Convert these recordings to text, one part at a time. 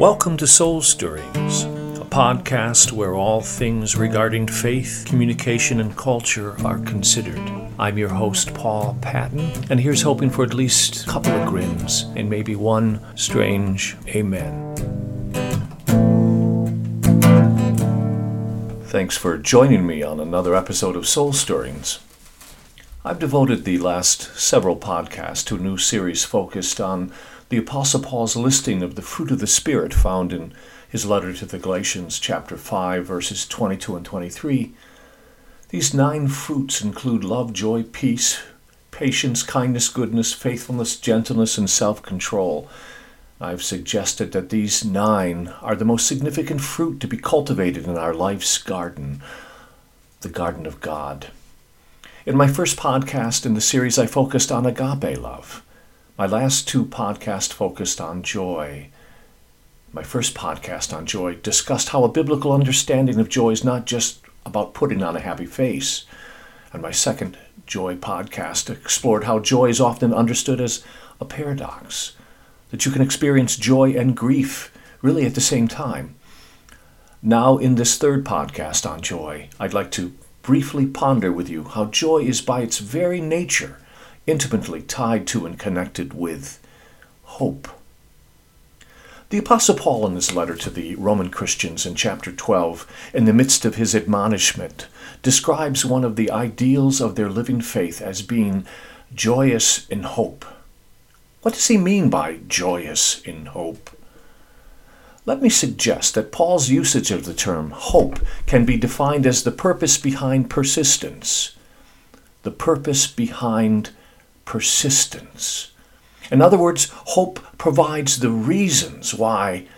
Welcome to Soul Stirrings, a podcast where all things regarding faith, communication, and culture are considered. I'm your host, Paul Patton, and here's hoping for at least a couple of grins and maybe one strange amen. Thanks for joining me on another episode of Soul Stirrings. I've devoted the last several podcasts to a new series focused on the Apostle Paul's listing of the fruit of the Spirit found in his letter to the Galatians, chapter 5, verses 22 and 23. These nine fruits include love, joy, peace, patience, kindness, goodness, faithfulness, gentleness, and self control. I've suggested that these nine are the most significant fruit to be cultivated in our life's garden, the garden of God. In my first podcast in the series, I focused on agape love. My last two podcasts focused on joy. My first podcast on joy discussed how a biblical understanding of joy is not just about putting on a happy face. And my second joy podcast explored how joy is often understood as a paradox, that you can experience joy and grief really at the same time. Now, in this third podcast on joy, I'd like to briefly ponder with you how joy is by its very nature intimately tied to and connected with hope. The Apostle Paul, in his letter to the Roman Christians in chapter 12, in the midst of his admonishment, describes one of the ideals of their living faith as being joyous in hope. What does he mean by joyous in hope? Let me suggest that Paul's usage of the term hope can be defined as the purpose behind persistence, the purpose behind persistence. In other words, hope provides the reasons why,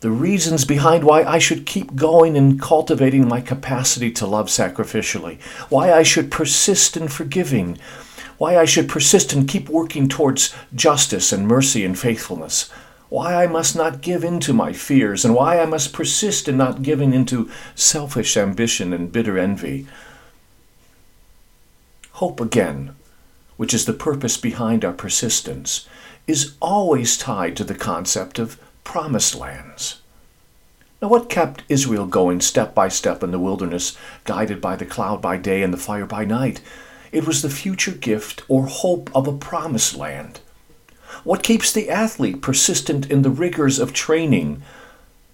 the reasons behind why I should keep going and cultivating my capacity to love sacrificially, why I should persist in forgiving, why I should persist and keep working towards justice and mercy and faithfulness, why I must not give in to my fears, and why I must persist in not giving into selfish ambition and bitter envy. Hope again which is the purpose behind our persistence, is always tied to the concept of promised lands. Now, what kept Israel going step by step in the wilderness, guided by the cloud by day and the fire by night? It was the future gift or hope of a promised land. What keeps the athlete persistent in the rigors of training?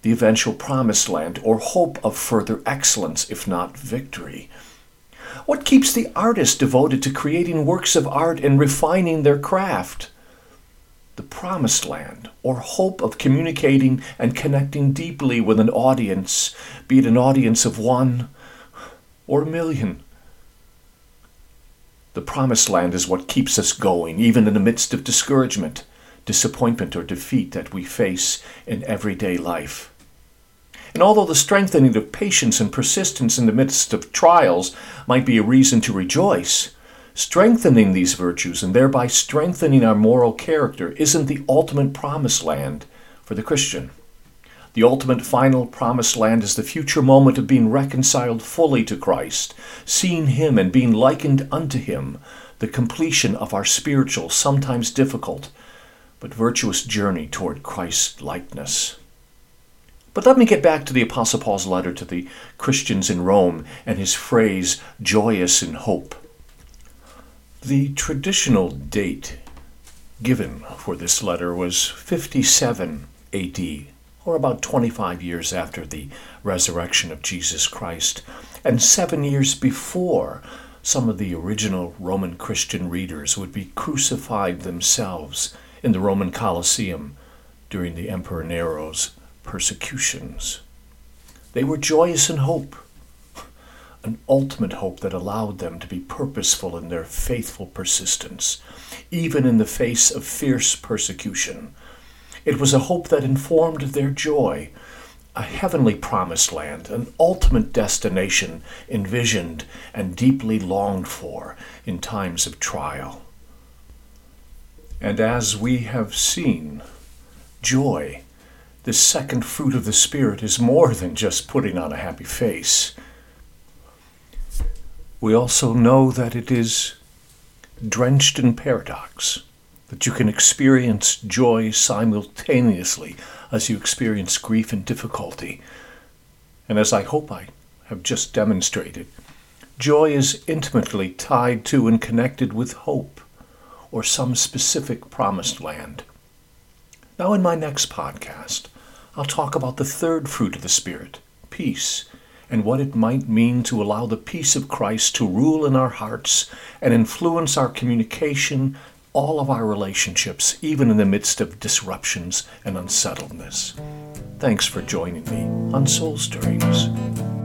The eventual promised land or hope of further excellence, if not victory. What keeps the artist devoted to creating works of art and refining their craft? The promised land, or hope of communicating and connecting deeply with an audience, be it an audience of one or a million. The promised land is what keeps us going, even in the midst of discouragement, disappointment, or defeat that we face in everyday life. And although the strengthening of patience and persistence in the midst of trials might be a reason to rejoice, strengthening these virtues and thereby strengthening our moral character isn't the ultimate promised land for the Christian. The ultimate final promised land is the future moment of being reconciled fully to Christ, seeing Him and being likened unto Him, the completion of our spiritual, sometimes difficult, but virtuous journey toward Christ likeness. But let me get back to the Apostle Paul's letter to the Christians in Rome and his phrase, joyous in hope. The traditional date given for this letter was 57 AD, or about 25 years after the resurrection of Jesus Christ, and seven years before some of the original Roman Christian readers would be crucified themselves in the Roman Colosseum during the Emperor Nero's persecutions. They were joyous in hope, an ultimate hope that allowed them to be purposeful in their faithful persistence, even in the face of fierce persecution. It was a hope that informed their joy, a heavenly promised land, an ultimate destination envisioned and deeply longed for in times of trial. And as we have seen, joy this second fruit of the Spirit is more than just putting on a happy face. We also know that it is drenched in paradox, that you can experience joy simultaneously as you experience grief and difficulty. And as I hope I have just demonstrated, joy is intimately tied to and connected with hope or some specific promised land. Now, in my next podcast, I'll talk about the third fruit of the Spirit, peace, and what it might mean to allow the peace of Christ to rule in our hearts and influence our communication, all of our relationships, even in the midst of disruptions and unsettledness. Thanks for joining me on Soul Stirrings.